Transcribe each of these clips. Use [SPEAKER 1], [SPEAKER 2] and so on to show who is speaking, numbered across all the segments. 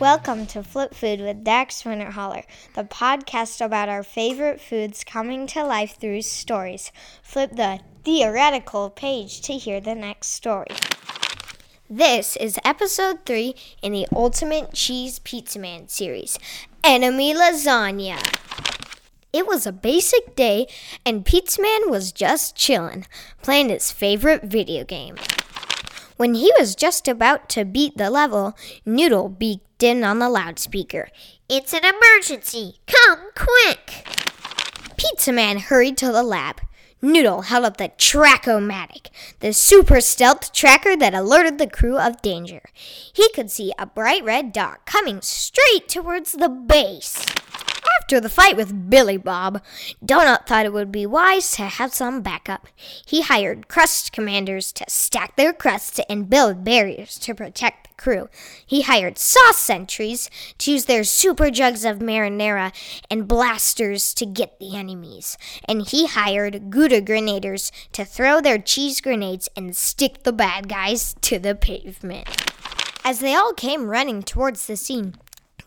[SPEAKER 1] Welcome to Flip Food with Dax Winterholler, the podcast about our favorite foods coming to life through stories. Flip the theoretical page to hear the next story. This is episode 3 in the Ultimate Cheese Pizza Man series Enemy Lasagna. It was a basic day, and Pizza Man was just chillin', playing his favorite video game. When he was just about to beat the level, Noodle beeped in on the loudspeaker. It's an emergency! Come quick! Pizza Man hurried to the lab. Noodle held up the Track-O-Matic, the super stealth tracker that alerted the crew of danger. He could see a bright red dot coming straight towards the base. After the fight with Billy Bob, Donut thought it would be wise to have some backup. He hired crust commanders to stack their crusts and build barriers to protect crew. He hired sauce sentries to use their super jugs of marinara and blasters to get the enemies. And he hired Gouda grenaders to throw their cheese grenades and stick the bad guys to the pavement. As they all came running towards the scene,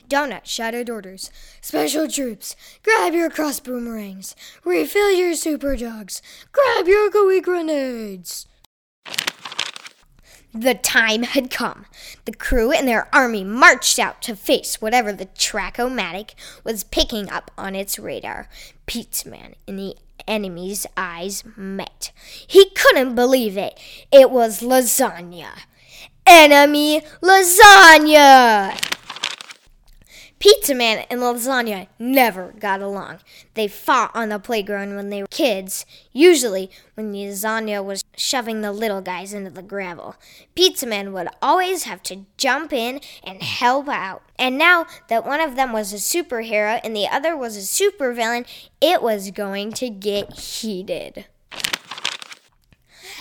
[SPEAKER 1] Donut shouted orders. Special troops, grab your cross boomerangs. Refill your super jugs. Grab your gooey grenades. The time had come. The crew and their army marched out to face whatever the Track-O-Matic was picking up on its radar. Pizza Man and the enemy's eyes met. He couldn't believe it. It was lasagna. Enemy lasagna! Pizza Man and Lasagna never got along. They fought on the playground when they were kids, usually when Lasagna was shoving the little guys into the gravel. Pizza Man would always have to jump in and help out. And now that one of them was a superhero and the other was a supervillain, it was going to get heated.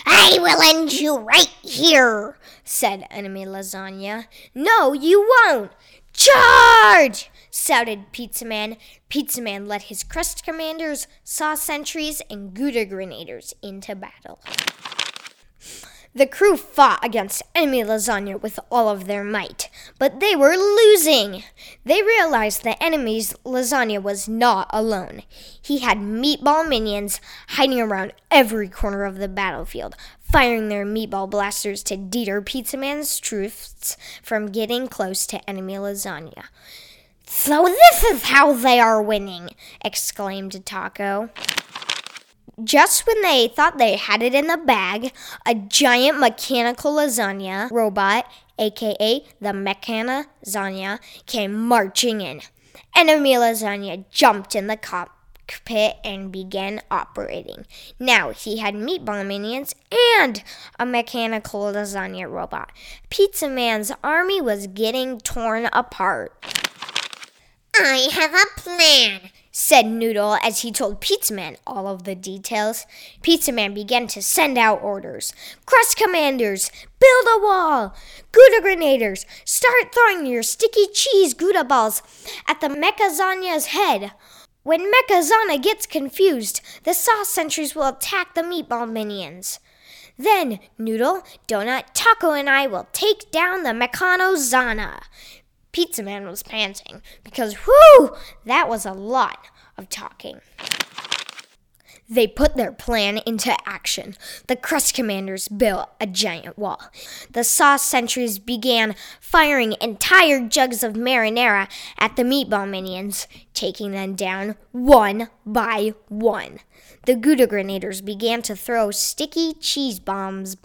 [SPEAKER 1] I will end you right here, said Enemy Lasagna. No, you won't. Charge! shouted Pizza Man. Pizza Man led his crust commanders, sauce sentries, and Gouda grenaders into battle. The crew fought against enemy lasagna with all of their might, but they were losing. They realized the enemy's lasagna was not alone. He had meatball minions hiding around every corner of the battlefield, firing their meatball blasters to deter Pizza Man's troops from getting close to enemy lasagna. So this is how they are winning, exclaimed Taco. Just when they thought they had it in the bag, a giant mechanical lasagna robot, aka the Mechana came marching in. Enemy lasagna jumped in the cockpit and began operating. Now he had meatball minions and a mechanical lasagna robot. Pizza Man's army was getting torn apart. I have a plan, said Noodle as he told Pizza Man all of the details. Pizza Man began to send out orders. Crust commanders, build a wall. Gouda grenaders, start throwing your sticky cheese Gouda balls at the Mechazana's head. When Mechazana gets confused, the sauce sentries will attack the meatball minions. Then Noodle, Donut, Taco, and I will take down the Mechano Zana. Pizza Man was panting because, whew, that was a lot of talking. They put their plan into action. The crust commanders built a giant wall. The sauce sentries began firing entire jugs of marinara at the meatball minions, taking them down one by one. The Gouda grenaders began to throw sticky cheese bombs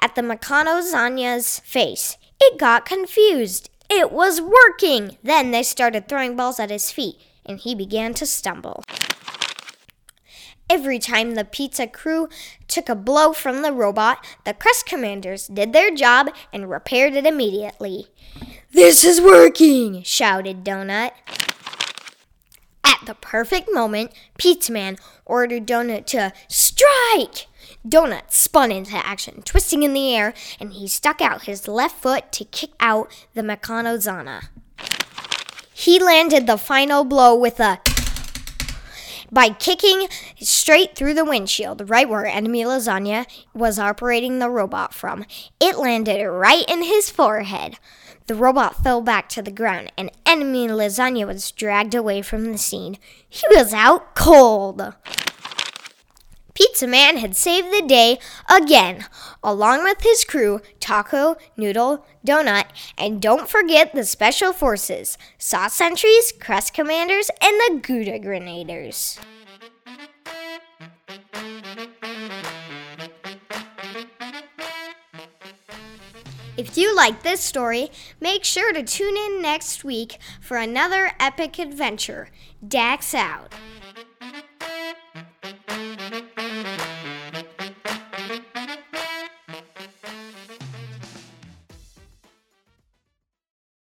[SPEAKER 1] at the Meccano Zanya's face. It got confused. It was working! Then they started throwing balls at his feet, and he began to stumble. Every time the pizza crew took a blow from the robot, the crust commanders did their job and repaired it immediately. This is working! shouted Donut. At the perfect moment, Pizza Man ordered Donut to strike! Donut spun into action, twisting in the air, and he stuck out his left foot to kick out the Meccano Zana. He landed the final blow with a by kicking straight through the windshield, right where enemy lasagna was operating the robot from. It landed right in his forehead. The robot fell back to the ground, and enemy lasagna was dragged away from the scene. He was out cold. Pizza Man had saved the day again, along with his crew Taco, Noodle, Donut, and don't forget the Special Forces Sauce Sentries, Crust Commanders, and the Gouda Grenaders. If you like this story, make sure to tune in next week for another epic adventure. Dax out.